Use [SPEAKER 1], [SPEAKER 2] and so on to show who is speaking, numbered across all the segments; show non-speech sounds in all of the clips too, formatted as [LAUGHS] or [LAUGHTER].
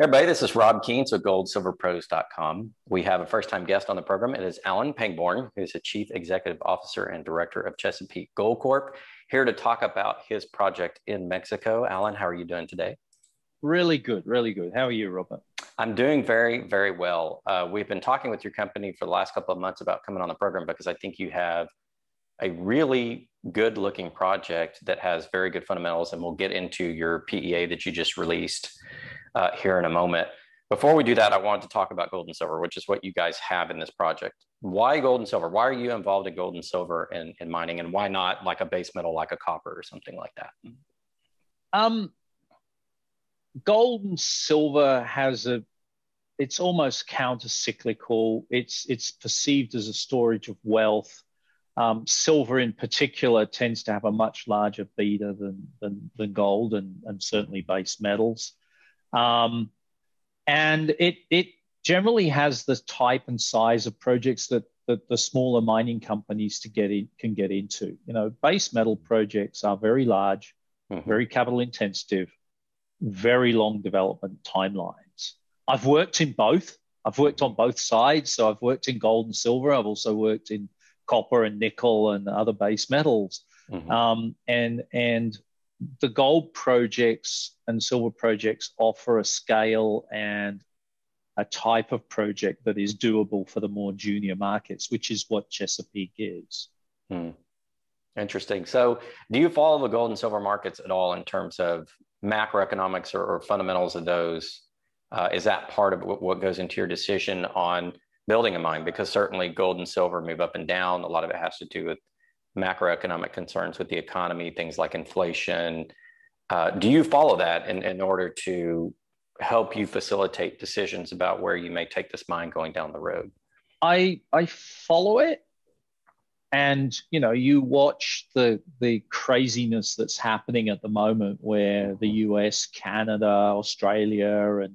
[SPEAKER 1] everybody, this is Rob Kientz with goldsilverpros.com. We have a first time guest on the program. It is Alan Pangbourne, who's the Chief Executive Officer and Director of Chesapeake Gold Corp, here to talk about his project in Mexico. Alan, how are you doing today?
[SPEAKER 2] Really good, really good. How are you, Robert?
[SPEAKER 1] I'm doing very, very well. Uh, we've been talking with your company for the last couple of months about coming on the program because I think you have a really good looking project that has very good fundamentals. And we'll get into your PEA that you just released uh, here in a moment. Before we do that, I wanted to talk about gold and silver, which is what you guys have in this project. Why gold and silver? Why are you involved in gold and silver in, in mining? And why not like a base metal like a copper or something like that?
[SPEAKER 2] Um, gold and silver has a it's almost counter cyclical. It's it's perceived as a storage of wealth. Um, silver, in particular, tends to have a much larger beta than than, than gold and, and certainly base metals. Um, and it, it generally has the type and size of projects that, that the smaller mining companies to get in, can get into. You know, base metal projects are very large, mm-hmm. very capital intensive, very long development timelines. I've worked in both. I've worked on both sides. So I've worked in gold and silver. I've also worked in copper and nickel and other base metals. Mm-hmm. Um, and and the gold projects and silver projects offer a scale and a type of project that is doable for the more junior markets, which is what Chesapeake is. Hmm.
[SPEAKER 1] Interesting. So, do you follow the gold and silver markets at all in terms of macroeconomics or, or fundamentals of those? Uh, is that part of what, what goes into your decision on building a mine? Because certainly gold and silver move up and down. A lot of it has to do with macroeconomic concerns with the economy, things like inflation. Uh, do you follow that in, in order to help you facilitate decisions about where you may take this mine going down the road?
[SPEAKER 2] I I follow it, and you know you watch the the craziness that's happening at the moment, where the U.S., Canada, Australia, and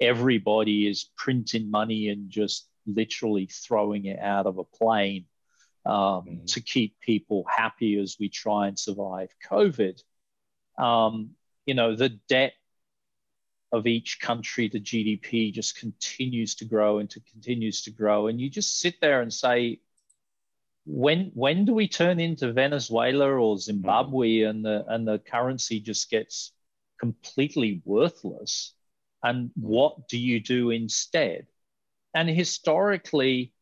[SPEAKER 2] everybody is printing money and just literally throwing it out of a plane um, mm-hmm. to keep people happy as we try and survive COVID. Um, you know, the debt of each country to GDP just continues to grow and to continues to grow. And you just sit there and say, when when do we turn into Venezuela or Zimbabwe mm-hmm. and the and the currency just gets completely worthless? And what do you do instead? And historically,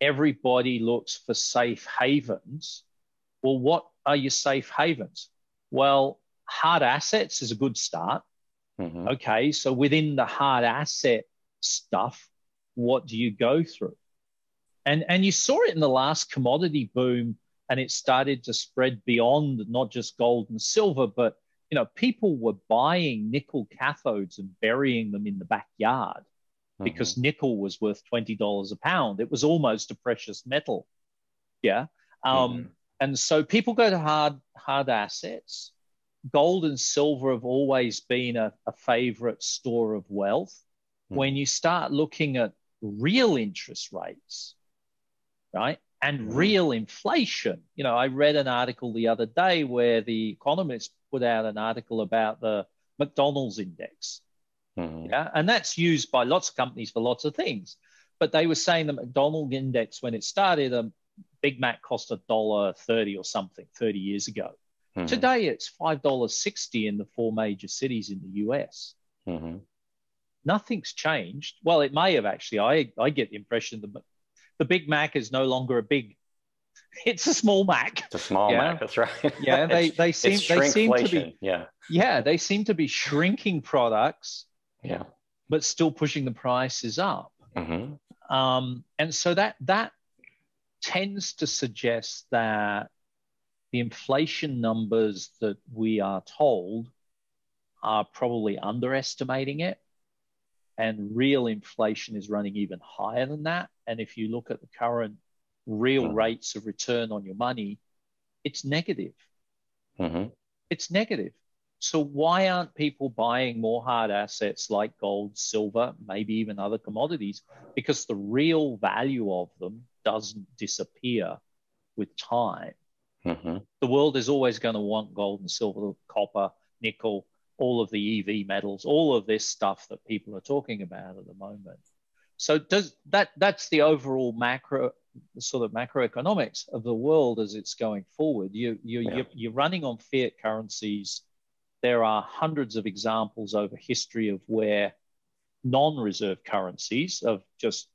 [SPEAKER 2] everybody looks for safe havens. Well, what are your safe havens? Well, hard assets is a good start. Mm-hmm. Okay, so within the hard asset stuff, what do you go through? And and you saw it in the last commodity boom, and it started to spread beyond not just gold and silver, but you know, people were buying nickel cathodes and burying them in the backyard because mm-hmm. nickel was worth $20 a pound. It was almost a precious metal. Yeah. Um, mm-hmm. And so people go to hard, hard assets. Gold and silver have always been a, a favorite store of wealth. Mm-hmm. When you start looking at real interest rates, right? And mm-hmm. real inflation. You know, I read an article the other day where the Economist put out an article about the McDonald's index Mm-hmm. Yeah. And that's used by lots of companies for lots of things. But they were saying the McDonald index, when it started, a Big Mac cost a dollar 30 or something 30 years ago. Mm-hmm. Today, it's $5.60 in the four major cities in the US. Mm-hmm. Nothing's changed. Well, it may have actually. I, I get the impression that the Big Mac is no longer a big [LAUGHS] it's a small Mac.
[SPEAKER 1] It's a small yeah. Mac. That's right. [LAUGHS]
[SPEAKER 2] Yeah, they they seem they seem to be
[SPEAKER 1] yeah
[SPEAKER 2] yeah they seem to be shrinking products
[SPEAKER 1] yeah.
[SPEAKER 2] But still pushing the prices up. Mm-hmm. Um, and so that that tends to suggest that the inflation numbers that we are told are probably underestimating it. And real inflation is running even higher than that. And if you look at the current real mm-hmm. rates of return on your money, it's negative. Mm-hmm. It's negative. So why aren't people buying more hard assets like gold, silver, maybe even other commodities? Because the real value of them doesn't disappear with time. Mm-hmm. The world is always going to want gold and silver, copper, nickel, all of the EV metals, all of this stuff that people are talking about at the moment. So does that that's the overall macro sort of macroeconomics of the world as it's going forward. You you yeah. you're, you're running on fiat currencies. There are hundreds of examples over history of where non-reserve currencies of just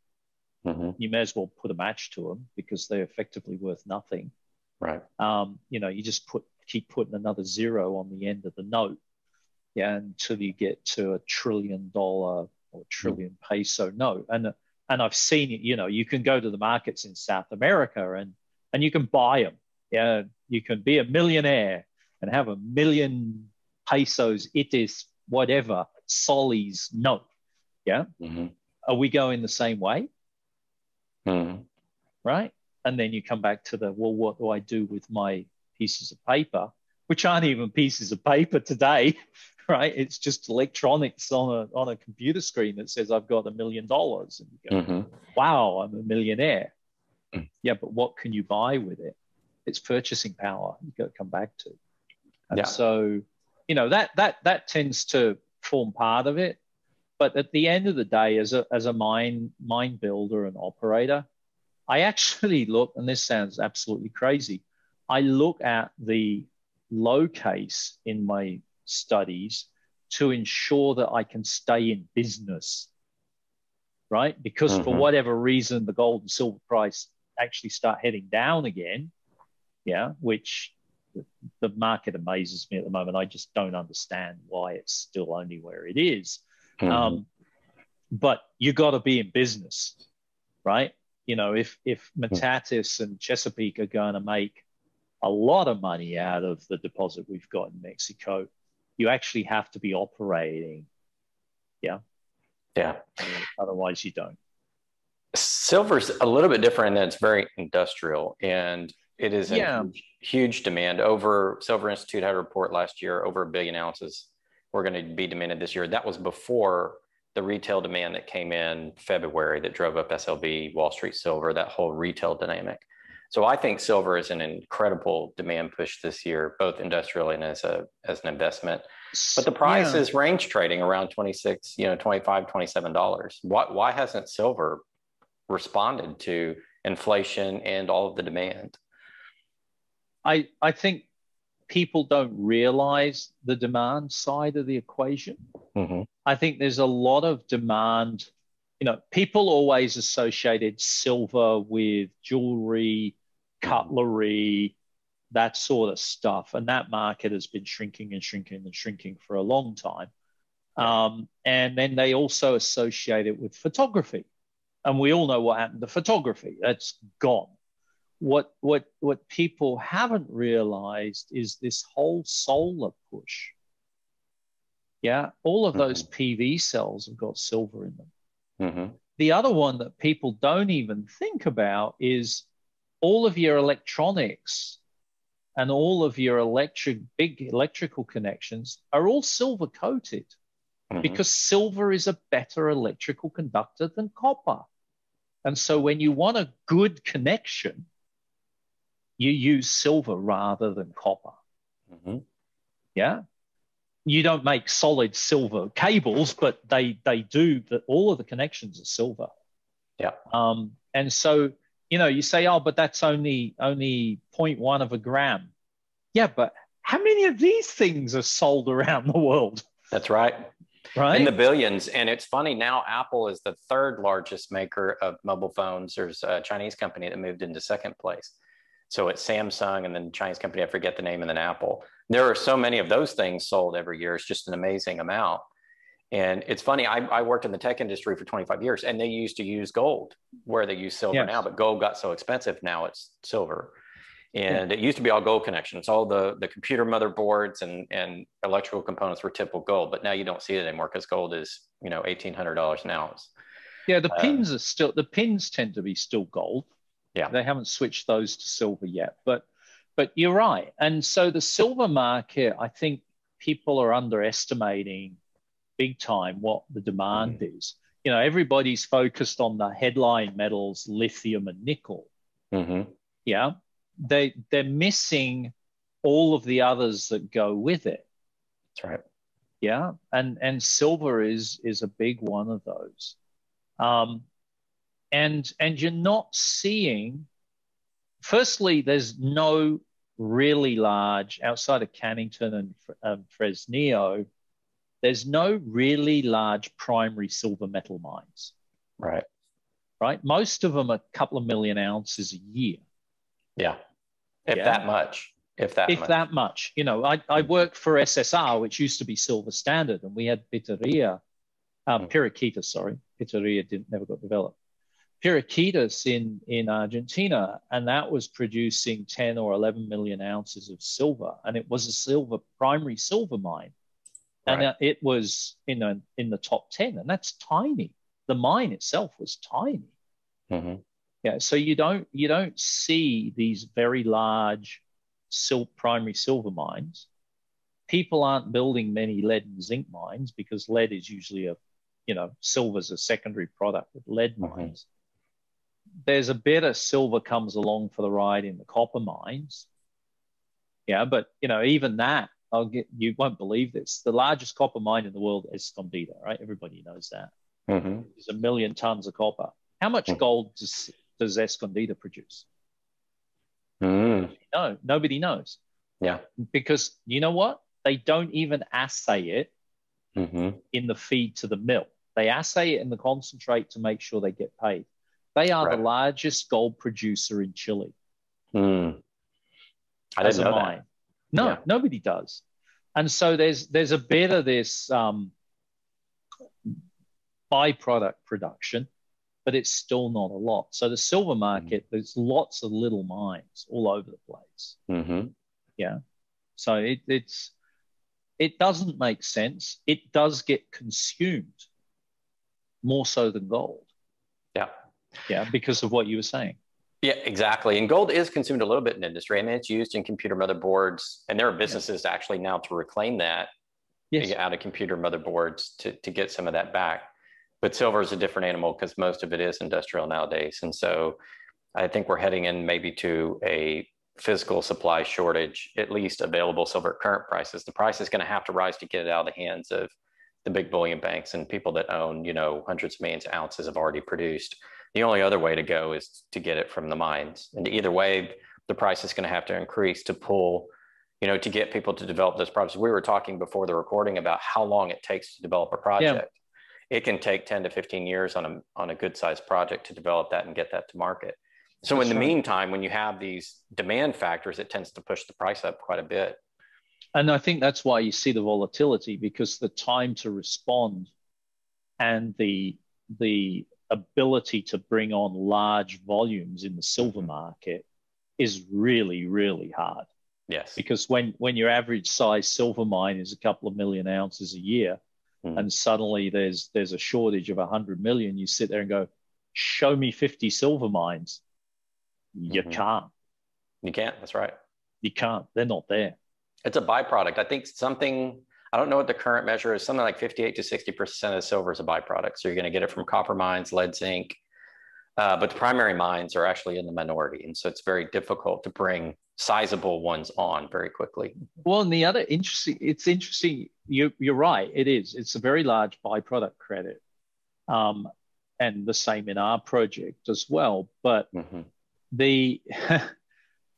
[SPEAKER 2] mm-hmm. you may as well put a match to them because they're effectively worth nothing.
[SPEAKER 1] Right.
[SPEAKER 2] Um, you know, you just put keep putting another zero on the end of the note, yeah, until you get to a trillion dollar or trillion mm. peso note. And and I've seen it. You know, you can go to the markets in South America and and you can buy them. Yeah, you can be a millionaire and have a million pesos. It is whatever soles no. Yeah, mm-hmm. are we going the same way? Mm-hmm. Right, and then you come back to the well, what do I do with my pieces of paper, which aren't even pieces of paper today? [LAUGHS] right? It's just electronics on a on a computer screen that says I've got a million dollars, and you go, mm-hmm. "Wow, I'm a millionaire." Mm. Yeah, but what can you buy with it? It's purchasing power. You've got to come back to, and yeah. so you know that that that tends to form part of it. But at the end of the day, as a as a mine mine builder and operator, I actually look, and this sounds absolutely crazy. I look at the low case in my studies to ensure that I can stay in business, right? Because mm-hmm. for whatever reason, the gold and silver price actually start heading down again, yeah, which the market amazes me at the moment. I just don't understand why it's still only where it is. Mm-hmm. Um, but you got to be in business, right? You know, if if Metates and Chesapeake are going to make a lot of money out of the deposit we've got in Mexico, you actually have to be operating. Yeah.
[SPEAKER 1] Yeah.
[SPEAKER 2] Otherwise, you don't.
[SPEAKER 1] Silver's a little bit different in that it's very industrial and it is yeah. huge, huge demand. Over Silver Institute had a report last year over a billion ounces were going to be demanded this year. That was before the retail demand that came in February that drove up SLV, Wall Street Silver, that whole retail dynamic. So I think silver is an incredible demand push this year, both industrially and as a as an investment. But the price yeah. is range trading around 26, you know, 25, 27 dollars. Why why hasn't silver responded to inflation and all of the demand?
[SPEAKER 2] I I think people don't realize the demand side of the equation. Mm-hmm. I think there's a lot of demand. You know, people always associated silver with jewelry, cutlery, that sort of stuff. And that market has been shrinking and shrinking and shrinking for a long time. Um, and then they also associate it with photography. And we all know what happened to photography. That's gone. What, what, what people haven't realized is this whole solar push. Yeah, all of those mm-hmm. PV cells have got silver in them. Mm-hmm. The other one that people don't even think about is all of your electronics and all of your electric big electrical connections are all silver coated mm-hmm. because silver is a better electrical conductor than copper. And so when you want a good connection, you use silver rather than copper. Mm-hmm. Yeah. You don't make solid silver cables, but they they do that. All of the connections are silver.
[SPEAKER 1] Yeah.
[SPEAKER 2] Um, and so you know, you say, oh, but that's only only 0.1 of a gram. Yeah, but how many of these things are sold around the world?
[SPEAKER 1] That's right.
[SPEAKER 2] Right.
[SPEAKER 1] In the billions. And it's funny now, Apple is the third largest maker of mobile phones. There's a Chinese company that moved into second place. So it's Samsung and then Chinese company, I forget the name, and then Apple. There are so many of those things sold every year. It's just an amazing amount. And it's funny, I, I, worked in the tech industry for 25 years and they used to use gold where they use silver yes. now, but gold got so expensive. Now it's silver. And yeah. it used to be all gold connections. All the, the computer motherboards and, and electrical components were typical gold, but now you don't see it anymore because gold is, you know, $1,800 an ounce.
[SPEAKER 2] Yeah, the uh, pins are still, the pins tend to be still gold.
[SPEAKER 1] Yeah.
[SPEAKER 2] They haven't switched those to silver yet, but, but you're right. And so the silver market, I think people are underestimating big time what the demand mm-hmm. is. You know, everybody's focused on the headline metals, lithium and nickel. Mm-hmm. Yeah, they they're missing all of the others that go with it.
[SPEAKER 1] That's right.
[SPEAKER 2] Yeah, and and silver is is a big one of those. Um, and and you're not seeing. Firstly, there's no really large outside of Cannington and um, Fresnillo. There's no really large primary silver metal mines.
[SPEAKER 1] Right.
[SPEAKER 2] Right. Most of them are a couple of million ounces a year.
[SPEAKER 1] Yeah. If yeah. that much. If that
[SPEAKER 2] if
[SPEAKER 1] much.
[SPEAKER 2] that much. You know, I, I worked for SSR, which used to be Silver Standard, and we had Pitarrilla, um, mm. Sorry. Pitarrilla didn't never got developed. Pirquitas in, in Argentina, and that was producing 10 or 11 million ounces of silver. And it was a silver, primary silver mine. And right. it was in, a, in the top 10, and that's tiny. The mine itself was tiny. Mm-hmm. Yeah, so you don't you don't see these very large sil- primary silver mines. People aren't building many lead and zinc mines because lead is usually a, you know, silver's a secondary product of lead mm-hmm. mines there's a bit of silver comes along for the ride in the copper mines. Yeah, but you know, even that, I'll get you won't believe this. The largest copper mine in the world is Escondida, right? Everybody knows that. Mm-hmm. There's a million tons of copper. How much mm-hmm. gold does, does Escondida produce? Mm. No, nobody knows.
[SPEAKER 1] Yeah.
[SPEAKER 2] Because you know what? They don't even assay it mm-hmm. in the feed to the mill. They assay it in the concentrate to make sure they get paid. They are right. the largest gold producer in Chile.
[SPEAKER 1] Mm. I didn't know mine. that.
[SPEAKER 2] No, yeah. nobody does. And so there's there's a bit of this um, byproduct production, but it's still not a lot. So the silver market, mm. there's lots of little mines all over the place.
[SPEAKER 1] Mm-hmm.
[SPEAKER 2] Yeah. So it, it's it doesn't make sense. It does get consumed more so than gold.
[SPEAKER 1] Yeah.
[SPEAKER 2] Yeah, because of what you were saying.
[SPEAKER 1] Yeah, exactly. And gold is consumed a little bit in industry. I mean, it's used in computer motherboards, and there are businesses yeah. actually now to reclaim that yes. out of computer motherboards to, to get some of that back. But silver is a different animal because most of it is industrial nowadays. And so I think we're heading in maybe to a physical supply shortage, at least available silver at current prices. The price is going to have to rise to get it out of the hands of the big bullion banks and people that own, you know, hundreds of millions of ounces have already produced the only other way to go is to get it from the mines. And either way, the price is going to have to increase to pull, you know, to get people to develop those projects. We were talking before the recording about how long it takes to develop a project. Yeah. It can take 10 to 15 years on a, on a good sized project to develop that and get that to market. So That's in the right. meantime, when you have these demand factors, it tends to push the price up quite a bit.
[SPEAKER 2] And I think that's why you see the volatility because the time to respond and the the ability to bring on large volumes in the silver mm-hmm. market is really, really hard.
[SPEAKER 1] Yes.
[SPEAKER 2] Because when, when your average size silver mine is a couple of million ounces a year, mm. and suddenly there's there's a shortage of 100 million, you sit there and go, show me 50 silver mines. You mm-hmm. can't.
[SPEAKER 1] You can't. That's right.
[SPEAKER 2] You can't. They're not there.
[SPEAKER 1] It's a byproduct. I think something I don't know what the current measure is, something like 58 to 60% of silver is a byproduct. So you're going to get it from copper mines, lead, zinc. Uh, but the primary mines are actually in the minority. And so it's very difficult to bring sizable ones on very quickly.
[SPEAKER 2] Well, and the other interesting, it's interesting. You, you're right. It is. It's a very large byproduct credit. Um, and the same in our project as well. But mm-hmm. the, [LAUGHS]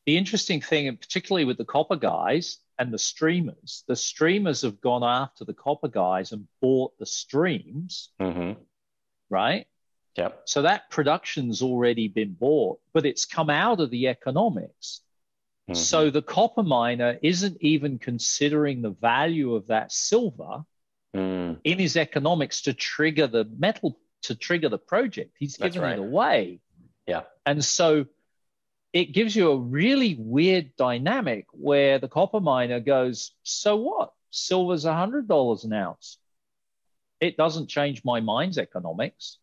[SPEAKER 2] the interesting thing, and particularly with the copper guys, and the streamers. The streamers have gone after the copper guys and bought the streams,
[SPEAKER 1] mm-hmm.
[SPEAKER 2] right?
[SPEAKER 1] Yep.
[SPEAKER 2] So that production's already been bought, but it's come out of the economics. Mm-hmm. So the copper miner isn't even considering the value of that silver
[SPEAKER 1] mm.
[SPEAKER 2] in his economics to trigger the metal to trigger the project. He's giving right. it away.
[SPEAKER 1] Yeah.
[SPEAKER 2] And so it gives you a really weird dynamic where the copper miner goes, so what? Silver's $100 an ounce. It doesn't change my mine's economics.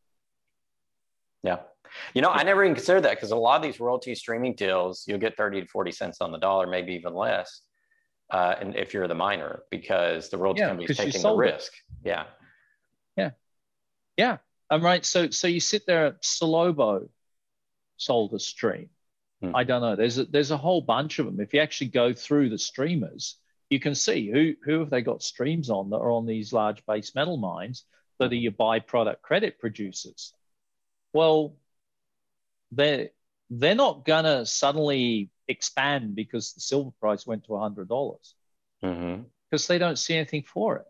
[SPEAKER 1] Yeah. You know, I never even considered that because a lot of these royalty streaming deals, you'll get 30 to 40 cents on the dollar, maybe even less. Uh, and if you're the miner, because the royalty yeah, company's taking the risk. It. Yeah.
[SPEAKER 2] Yeah. Yeah. I'm right. So so you sit there, Salobo sold a stream.
[SPEAKER 1] Hmm.
[SPEAKER 2] I don't know. There's a, there's a whole bunch of them. If you actually go through the streamers, you can see who, who have they got streams on that are on these large base metal mines that are your byproduct credit producers. Well, they're, they're not going to suddenly expand because the silver price went to a $100 mm-hmm. because they don't see anything for it.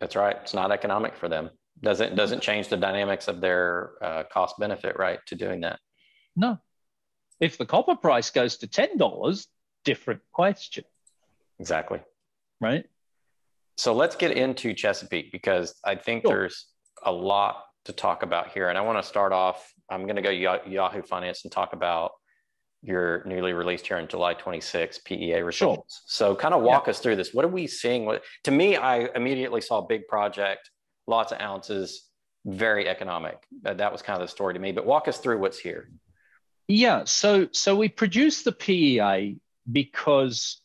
[SPEAKER 1] That's right. It's not economic for them. Doesn't doesn't change the dynamics of their uh, cost benefit, right, to doing that.
[SPEAKER 2] No. If the copper price goes to ten dollars, different question.
[SPEAKER 1] Exactly.
[SPEAKER 2] Right.
[SPEAKER 1] So let's get into Chesapeake because I think sure. there's a lot to talk about here, and I want to start off. I'm going to go Yahoo Finance and talk about your newly released here on July 26 PEA results. Sure. So kind of walk yeah. us through this. What are we seeing? What, to me, I immediately saw a big project, lots of ounces, very economic. That was kind of the story to me. But walk us through what's here.
[SPEAKER 2] Yeah. So so we produced the PEA because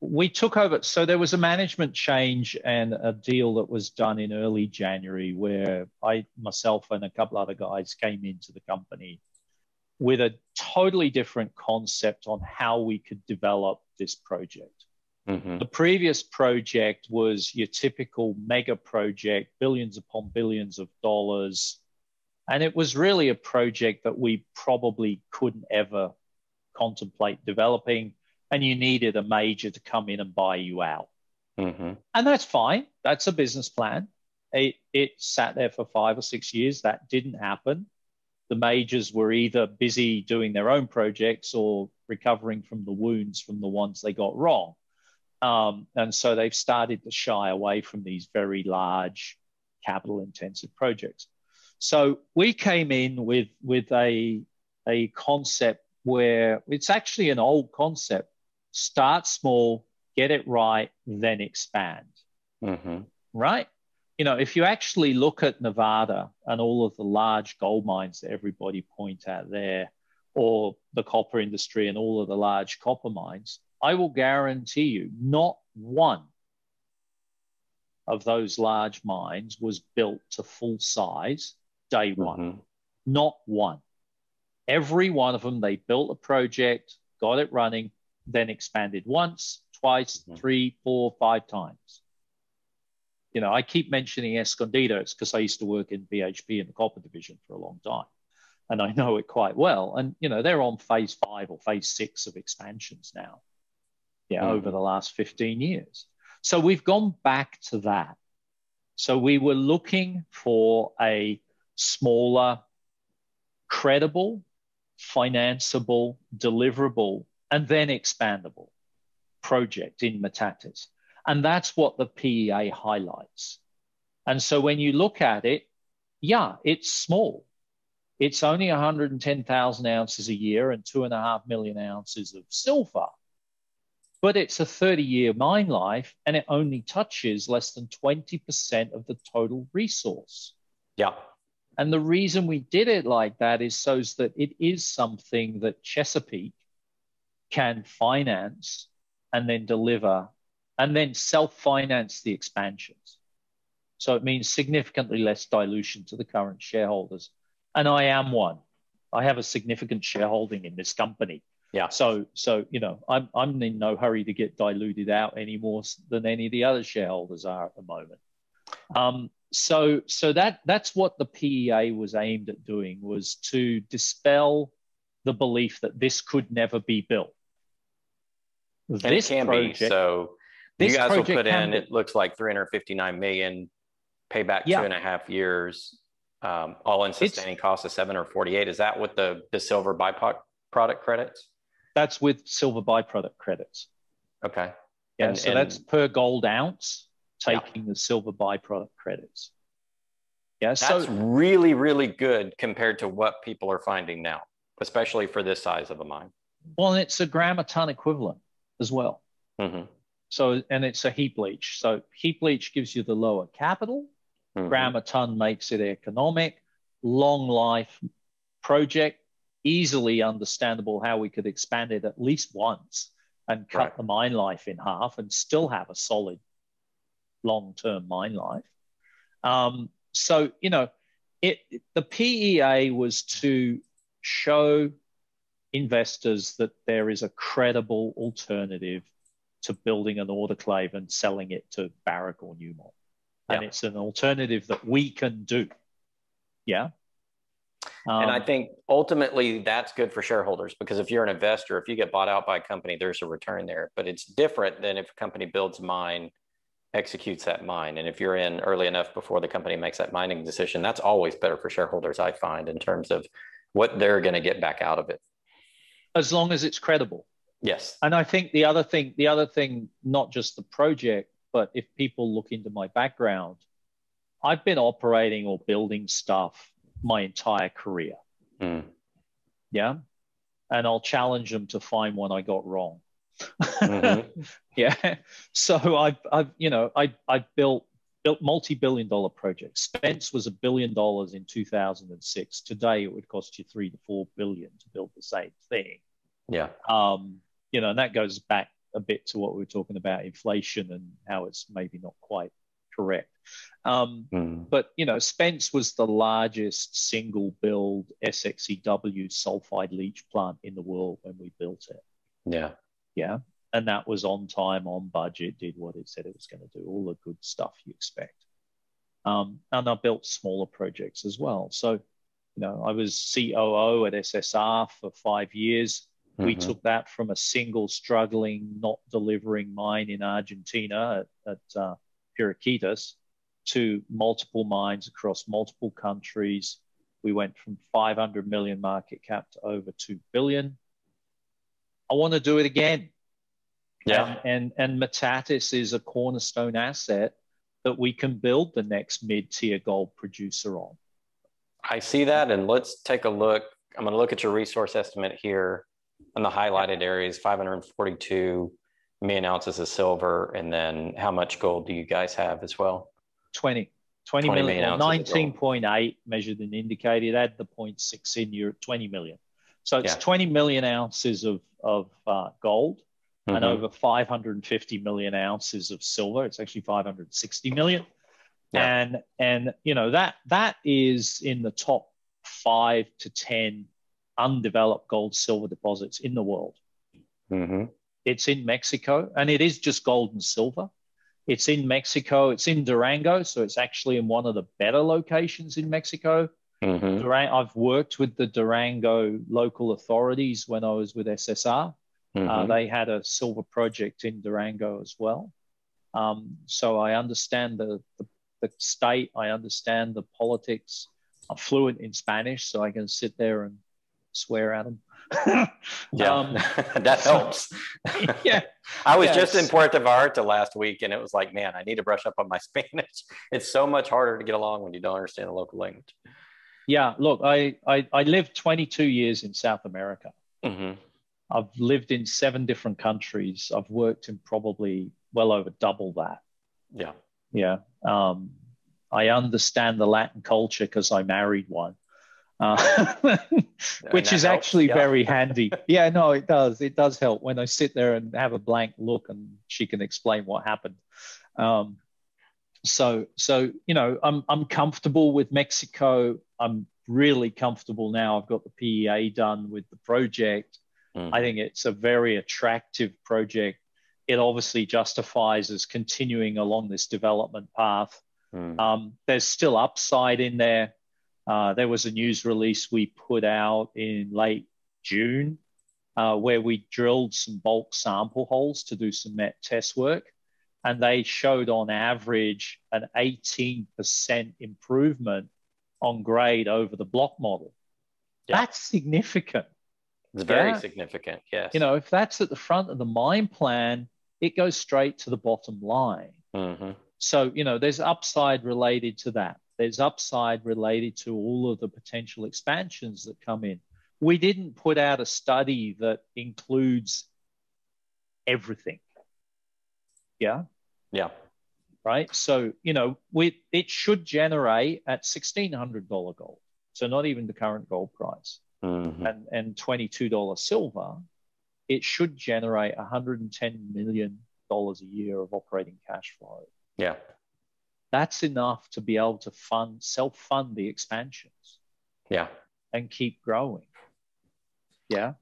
[SPEAKER 2] we took over. So there was a management change and a deal that was done in early January where I myself and a couple other guys came into the company with a totally different concept on how we could develop this project. Mm-hmm. The previous project was your typical mega project, billions upon billions of dollars. And it was really a project that we probably couldn't ever contemplate developing. And you needed a major to come in and buy you out. Mm-hmm. And that's fine. That's a business plan. It, it sat there for five or six years. That didn't happen the majors were either busy doing their own projects or recovering from the wounds from the ones they got wrong. Um, and so they've started to shy away from these very large capital intensive projects. So we came in with, with a, a concept where it's actually an old concept start small, get it right, then expand. Mm-hmm. Right? you know, if you actually look at Nevada and all of the large gold mines that everybody point at there, or the copper industry and all of the large copper mines, I will guarantee you not one of those large mines was built to full size day one. Mm-hmm. Not one. Every one of them, they built a project, got it running, then expanded once, twice, mm-hmm. three, four, five times you know, I keep mentioning Escondida. Because I used to work in BHP in the copper division for a long time, and I know it quite well. And you know, they're on phase five or phase six of expansions now. Yeah, mm-hmm. over the last 15 years. So we've gone back to that. So we were looking for a smaller, credible, financeable, deliverable, and then expandable project in Metates. And that's what the PEA highlights. And so when you look at it, yeah, it's small. It's only 110,000 ounces a year and two and a half million ounces of silver. But it's a 30 year mine life and it only touches less than 20% of the total resource.
[SPEAKER 1] Yeah.
[SPEAKER 2] And the reason we did it like that is so that it is something that Chesapeake can finance and then deliver and then self finance the expansions. So it means significantly less dilution to the current shareholders. And I am one. I have a significant shareholding in this company.
[SPEAKER 1] Yeah.
[SPEAKER 2] So, so you know, I'm I'm in no hurry to get diluted out any more than any of the other shareholders are at the moment. Um, so, so that that's what the PEA was aimed at doing was to dispel the belief that this could never be built.
[SPEAKER 1] This and it can project, be. So this you guys will put in, be, it looks like 359 million, payback yeah. two and a half years, um, all in sustaining costs of seven or 48. Is that with the, the silver byproduct product credits?
[SPEAKER 2] That's with silver byproduct credits.
[SPEAKER 1] Okay.
[SPEAKER 2] Yeah, and, so and, that's per gold ounce taking yeah. the silver byproduct credits.
[SPEAKER 1] Yeah, that's so, really, really good compared to what people are finding now, especially for this size of a mine.
[SPEAKER 2] Well, and it's a gram a ton equivalent as well. Mm-hmm. So, and it's a heap leach. So, heap leach gives you the lower capital. Mm-hmm. Gram a ton makes it economic, long life project, easily understandable how we could expand it at least once and cut right. the mine life in half and still have a solid long term mine life. Um, so, you know, it, the PEA was to show investors that there is a credible alternative to building an autoclave and selling it to Barrick or Newmont. And yeah. it's an alternative that we can do. Yeah.
[SPEAKER 1] Um, and I um, think ultimately that's good for shareholders because if you're an investor, if you get bought out by a company, there's a return there. But it's different than if a company builds a mine, executes that mine. And if you're in early enough before the company makes that mining decision, that's always better for shareholders, I find, in terms of what they're going to get back out of it.
[SPEAKER 2] As long as it's credible.
[SPEAKER 1] Yes.
[SPEAKER 2] And I think the other thing, the other thing, not just the project, but if people look into my background, I've been operating or building stuff my entire career. Mm. Yeah. And I'll challenge them to find one I got wrong. Mm-hmm. [LAUGHS] yeah. So I've, I've, you know, I, I built built multi-billion dollar projects. Spence was a billion dollars in 2006. Today, it would cost you three to four billion to build the same thing.
[SPEAKER 1] Yeah.
[SPEAKER 2] Um, you know, and that goes back a bit to what we were talking about inflation and how it's maybe not quite correct. Um, mm. But you know, Spence was the largest single build SXEW sulfide leach plant in the world when we built it.
[SPEAKER 1] Yeah,
[SPEAKER 2] yeah, and that was on time, on budget, did what it said it was going to do, all the good stuff you expect. Um, and I built smaller projects as well. So, you know, I was COO at SSR for five years. Mm-hmm. We took that from a single struggling, not delivering mine in Argentina at, at uh, Pirquitas to multiple mines across multiple countries. We went from 500 million market cap to over 2 billion. I want to do it again.
[SPEAKER 1] Yeah.
[SPEAKER 2] Um, and, and, and Metates is a cornerstone asset that we can build the next mid tier gold producer on.
[SPEAKER 1] I see that. And let's take a look. I'm going to look at your resource estimate here on the highlighted areas 542 million ounces of silver. And then how much gold do you guys have as well?
[SPEAKER 2] 20. 20, 20 million, million 19.8 measured and indicated. Add the 0.6 in, you're at 20 million. So it's yeah. 20 million ounces of, of uh, gold mm-hmm. and over 550 million ounces of silver. It's actually 560 million. Yeah. And, and, you know, that, that is in the top five to 10 undeveloped gold silver deposits in the world. Mm-hmm. It's in Mexico and it is just gold and silver. It's in Mexico. It's in Durango, so it's actually in one of the better locations in Mexico. Mm-hmm. Durang- I've worked with the Durango local authorities when I was with SSR. Uh, mm-hmm. Uh, they had a silver project in Durango as well. Um, so I understand the, the, the, state, I understand the politics. I'm fluent in Spanish, so I can sit there and swear at them. [LAUGHS]
[SPEAKER 1] yeah, um, [LAUGHS] that helps. [LAUGHS] yeah, I was yes. just in Puerto Vallarta last week, and it was like, man, I need to brush up on my Spanish. It's so much harder to get along when you don't understand the local language.
[SPEAKER 2] Yeah, look, I I, I lived 22 years in South America. Mm-hmm. I've lived in seven different countries. I've worked in probably well over double that.
[SPEAKER 1] Yeah,
[SPEAKER 2] yeah. Um, I understand the Latin culture because I married one uh, [LAUGHS] which is actually yeah. very handy. [LAUGHS] Yeah, no, it does. It does help when I sit there and have a blank look and she can explain what happened. Um, so, so you know, I'm I'm comfortable with Mexico. I'm really comfortable now. I've got the PEA done with the project. Mm. I think it's a very attractive project. It obviously justifies us continuing along this development path. Mm. Um, there's still upside in there uh, there was a news release we put out in late June uh, where we drilled some bulk sample holes to do some met test work. And they showed on average an 18% improvement on grade over the block model. Yeah. That's significant.
[SPEAKER 1] It's very yeah? significant, yes.
[SPEAKER 2] You know, if that's at the front of the mine plan, it goes straight to the bottom line. Mm-hmm. So, you know, there's upside related to that there's upside related to all of the potential expansions that come in. We didn't put out a study that includes everything. Yeah.
[SPEAKER 1] Yeah.
[SPEAKER 2] Right. So, you know, we, it should generate at $1,600 gold. So, not even the current gold price mm-hmm. and, and $22 silver, it should generate $110 million a year of operating cash flow.
[SPEAKER 1] Yeah
[SPEAKER 2] that's enough to be able to fund self-fund the expansions
[SPEAKER 1] yeah
[SPEAKER 2] and keep growing yeah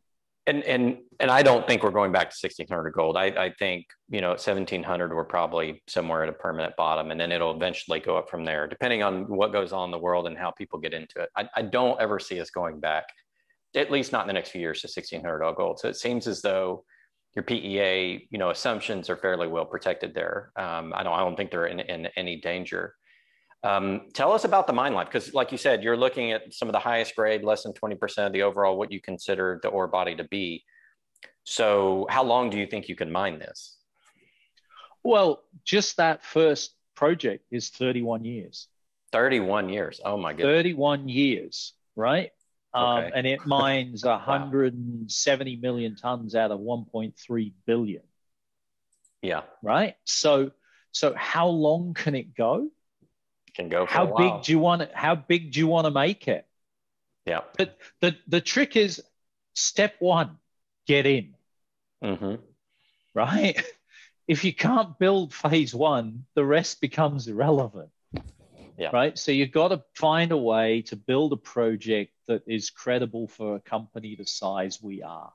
[SPEAKER 1] And and and I don't think we're going back to 1600 gold. I, I think you know 1700 we're probably somewhere at a permanent bottom, and then it'll eventually go up from there, depending on what goes on in the world and how people get into it. I, I don't ever see us going back, at least not in the next few years, to 1600 gold. So it seems as though your PEA, you know, assumptions are fairly well protected there. Um, I don't I don't think they're in, in any danger. Um, tell us about the mine life, because like you said, you're looking at some of the highest grade, less than 20% of the overall, what you consider the ore body to be. So how long do you think you can mine this?
[SPEAKER 2] Well, just that first project is 31 years.
[SPEAKER 1] 31 years. Oh my goodness.
[SPEAKER 2] 31 years, right? Um, okay. and it mines [LAUGHS] 170 wow. million tons out of 1.3 billion.
[SPEAKER 1] Yeah.
[SPEAKER 2] Right. So, so how long can it go?
[SPEAKER 1] Can go
[SPEAKER 2] how big do you want it how big do you want to make it?
[SPEAKER 1] Yeah.
[SPEAKER 2] But the the trick is step one get in.
[SPEAKER 1] Mm-hmm.
[SPEAKER 2] right? [LAUGHS] If you can't build phase one the rest becomes irrelevant.
[SPEAKER 1] Yeah.
[SPEAKER 2] right? So you've got to find a way to build a project that is credible for a company the size we are.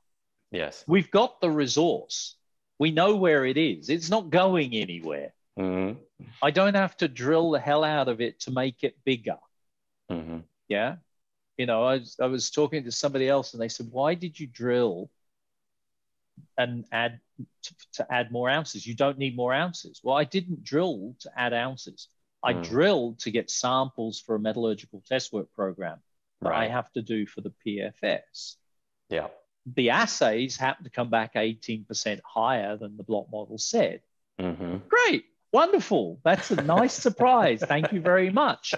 [SPEAKER 1] Yes.
[SPEAKER 2] We've got the resource. We know where it is. It's not going anywhere.
[SPEAKER 1] Mm-hmm.
[SPEAKER 2] I don't have to drill the hell out of it to make it bigger.
[SPEAKER 1] Mm-hmm.
[SPEAKER 2] Yeah. You know, I was, I was talking to somebody else and they said, why did you drill and add to, to add more ounces? You don't need more ounces. Well, I didn't drill to add ounces. I mm. drilled to get samples for a metallurgical test work program that right. I have to do for the PFS.
[SPEAKER 1] Yeah.
[SPEAKER 2] The assays happen to come back 18% higher than the block model said.
[SPEAKER 1] Mm-hmm.
[SPEAKER 2] Great. Wonderful. That's a nice surprise. Thank you very much.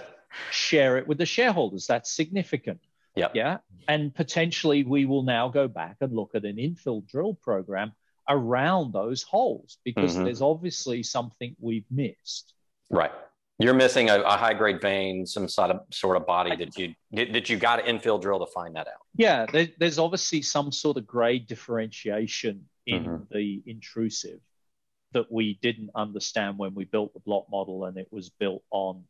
[SPEAKER 2] Share it with the shareholders. That's significant.
[SPEAKER 1] Yeah.
[SPEAKER 2] Yeah. And potentially we will now go back and look at an infill drill program around those holes because mm-hmm. there's obviously something we've missed.
[SPEAKER 1] Right. You're missing a, a, high grade vein, some sort of sort of body that you that you got to infill drill to find that out.
[SPEAKER 2] Yeah, there, there's obviously some sort of grade differentiation in mm-hmm. the intrusive that we didn't understand when we built the block model, and it was built on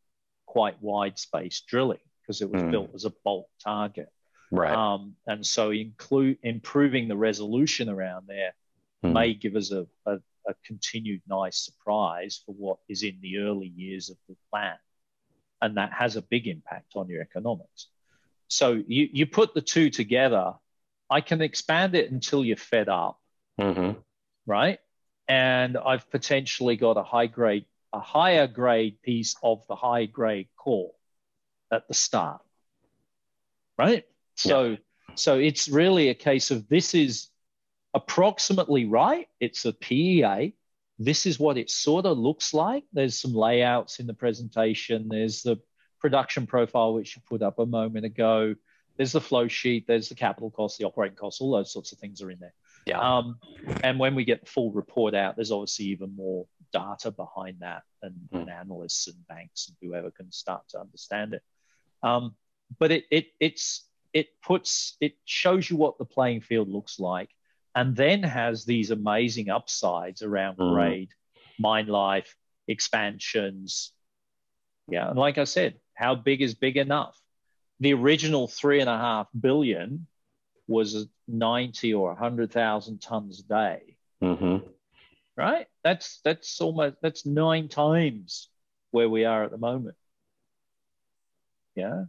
[SPEAKER 2] quite wide space drilling because it was mm. built as a bulk target.
[SPEAKER 1] Right.
[SPEAKER 2] Um, and so include improving the resolution around there mm. may give us a, a, a, continued nice surprise for what is in the early years of the plan. And that has a big impact on your economics. So you, you put the two together, I can expand it until you're fed up.
[SPEAKER 1] Mm-hmm.
[SPEAKER 2] Right and I've potentially got a high grade, a higher grade piece of the high grade core at the start. Right? So, yeah. so it's really a case of this is approximately right. It's a PEA. This is what it sort of looks like. There's some layouts in the presentation. There's the production profile, which you put up a moment ago. There's the flow sheet. There's the capital costs, the operating costs, all those sorts of things are in there.
[SPEAKER 1] Yeah.
[SPEAKER 2] Um, and when we get the full report out, there's obviously even more data behind that, and, mm. and analysts and banks and whoever can start to understand it. Um, but it it it's it puts it shows you what the playing field looks like, and then has these amazing upsides around mm. grade, mine life, expansions. Yeah, and like I said, how big is big enough? The original three and a half billion was 90 or 100,000 tons a day.
[SPEAKER 1] Mm-hmm.
[SPEAKER 2] Right? That's that's almost that's nine times where we are at the moment. Yeah.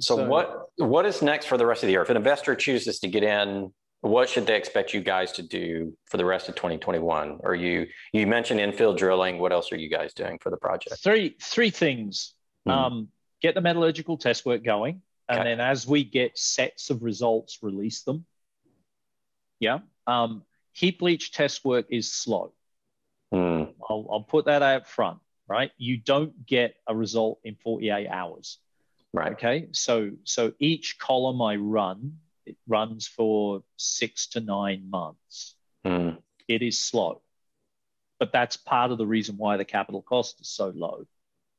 [SPEAKER 1] So, so what what is next for the rest of the year? If an investor chooses to get in, what should they expect you guys to do for the rest of 2021? Or you you mentioned infill drilling. What else are you guys doing for the project?
[SPEAKER 2] Three three things. Mm-hmm. Um, get the metallurgical test work going. And okay. then as we get sets of results, release them. Yeah. Um, heap leach test work is slow.
[SPEAKER 1] Mm.
[SPEAKER 2] I'll, I'll put that out front, right? You don't get a result in 48 hours.
[SPEAKER 1] Right.
[SPEAKER 2] Okay. So so each column I run, it runs for six to nine months.
[SPEAKER 1] Mm.
[SPEAKER 2] It is slow. But that's part of the reason why the capital cost is so low,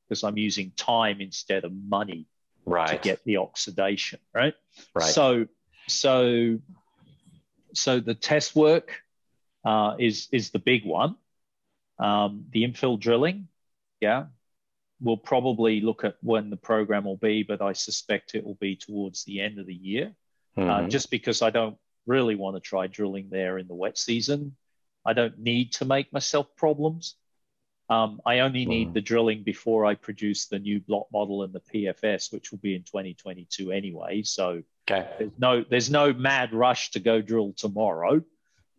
[SPEAKER 2] because I'm using time instead of money
[SPEAKER 1] right.
[SPEAKER 2] to get the oxidation, right?
[SPEAKER 1] Right.
[SPEAKER 2] So, so, so the test work uh, is is the big one. Um, the infill drilling, yeah, we'll probably look at when the program will be, but I suspect it will be towards the end of the year, uh, mm-hmm. uh, just because I don't really want to try drilling there in the wet season. I don't need to make myself problems. Um, I only need mm. the drilling before I produce the new block model and the PFS, which will be in 2022 anyway. So okay. there's no there's no mad rush to go drill tomorrow.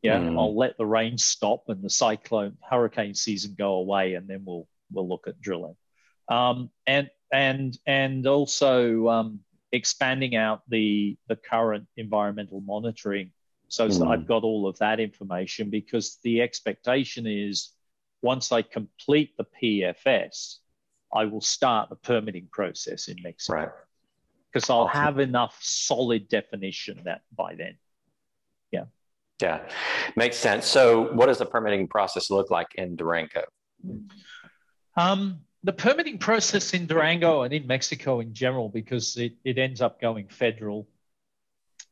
[SPEAKER 2] Yeah, mm. I'll let the rain stop and the cyclone hurricane season go away, and then we'll we'll look at drilling. Um, and and and also um, expanding out the the current environmental monitoring so mm. I've got all of that information because the expectation is once I complete the PFS, I will start the permitting process in Mexico. Right. Because I'll awesome. have enough solid definition that by then. Yeah.
[SPEAKER 1] Yeah, makes sense. So, what does the permitting process look like in Durango?
[SPEAKER 2] Um, the permitting process in Durango and in Mexico in general, because it, it ends up going federal,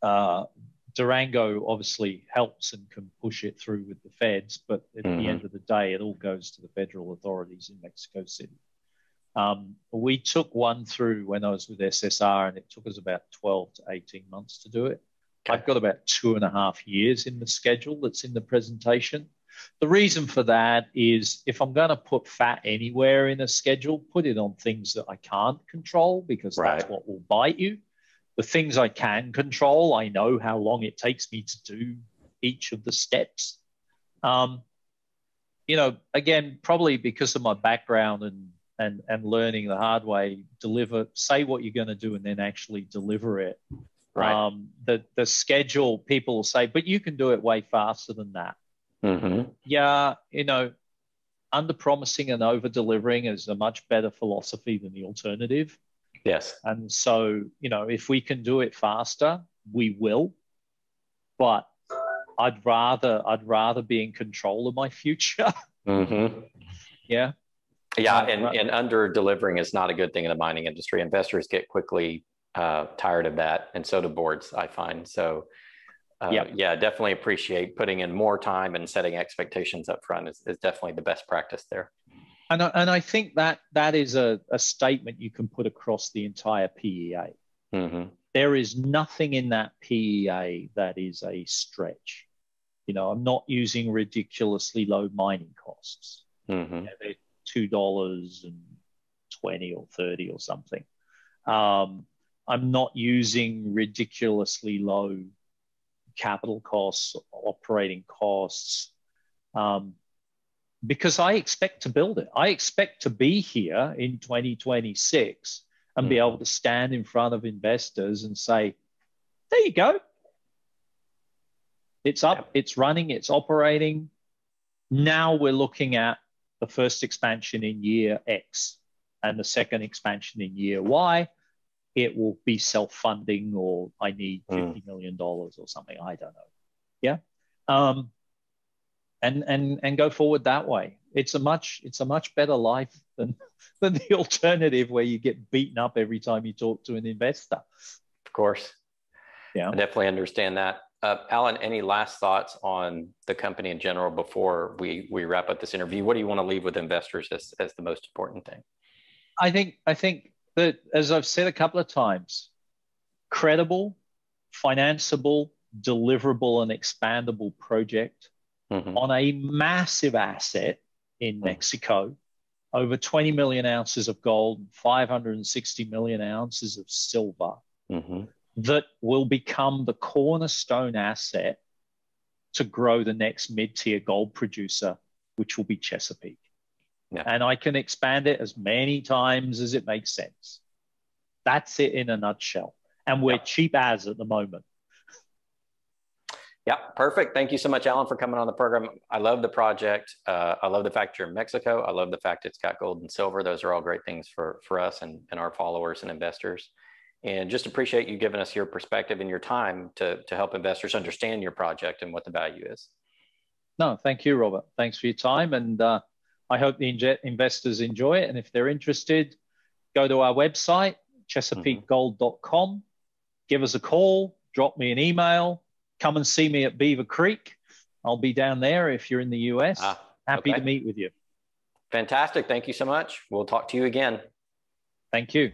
[SPEAKER 2] uh, Durango obviously helps and can push it through with the feds, but at mm-hmm. the end of the day, it all goes to the federal authorities in Mexico City. Um, we took one through when I was with SSR, and it took us about 12 to 18 months to do it. Okay. I've got about two and a half years in the schedule that's in the presentation. The reason for that is if I'm going to put fat anywhere in a schedule, put it on things that I can't control because right. that's what will bite you the things I can control, I know how long it takes me to do each of the steps. Um, you know, again, probably because of my background and and and learning the hard way, deliver, say what you're going to do, and then actually deliver it. Right. Um, the the schedule, people will say, but you can do it way faster than that. Mm-hmm. Yeah, you know, under promising and over delivering is a much better philosophy than the alternative.
[SPEAKER 1] Yes.
[SPEAKER 2] And so, you know, if we can do it faster, we will. But I'd rather I'd rather be in control of my future. [LAUGHS] Mm-hmm. yeah.
[SPEAKER 1] Yeah, and, and under delivering is not a good thing in the mining industry. Investors get quickly uh, tired of that, and so do boards. I find so. Uh, yep. Yeah, definitely appreciate putting in more time and setting expectations up front is, is definitely the best practice there.
[SPEAKER 2] And I, and I think that that is a, a statement you can put across the entire PEA. Mm-hmm. There is nothing in that PEA that is a stretch. You know, I'm not using ridiculously low mining costs. Mm-hmm. You know, they're two dollars and twenty or thirty or something. Um, I'm not using ridiculously low capital costs, operating costs. Um, because I expect to build it. I expect to be here in 2026 and mm. be hmm. able to stand in front of investors and say, there you go. It's up, it's running, it's operating. Now we're looking at the first expansion in year X and the second expansion in year Y. It will be self funding, or I need hmm. $50 million or something. I don't know. Yeah. Um, and and and go forward that way. It's a much it's a much better life than [LAUGHS] than the alternative where you get beaten up every time you talk to an investor.
[SPEAKER 1] Of course. Yeah. I definitely understand that. Uh, Alan, any last thoughts on the company in general before we we wrap up this interview? What do you want to leave with investors as, as the most important thing?
[SPEAKER 2] I think I think that as I've said a couple of times, credible, financeable, deliverable, and expandable project mm-hmm. on a massive asset in mm-hmm. Mexico, over 20 million ounces of gold, 560 million ounces of silver, mm-hmm. that will become the cornerstone asset to grow the next mid tier gold producer, which will be Chesapeake. Yeah. And I can expand it as many times as it makes sense. That's it in a nutshell. And we're yeah. cheap as at the moment.
[SPEAKER 1] Yeah, perfect. Thank you so much, Alan, for coming on the program. I love the project. Uh, I love the fact you're in Mexico. I love the fact it's got gold and silver. Those are all great things for, for us and, and our followers and investors. And just appreciate you giving us your perspective and your time to, to help investors understand your project and what the value is.
[SPEAKER 2] No, thank you, Robert. Thanks for your time. And uh, I hope the investors enjoy it. And if they're interested, go to our website, chesapeakegold.com, give us a call, drop me an email come and see me at Beaver Creek. I'll be down there if you're in the US. Ah, Happy okay. to meet with you.
[SPEAKER 1] Fantastic. Thank you so much. We'll talk to you again.
[SPEAKER 2] Thank you.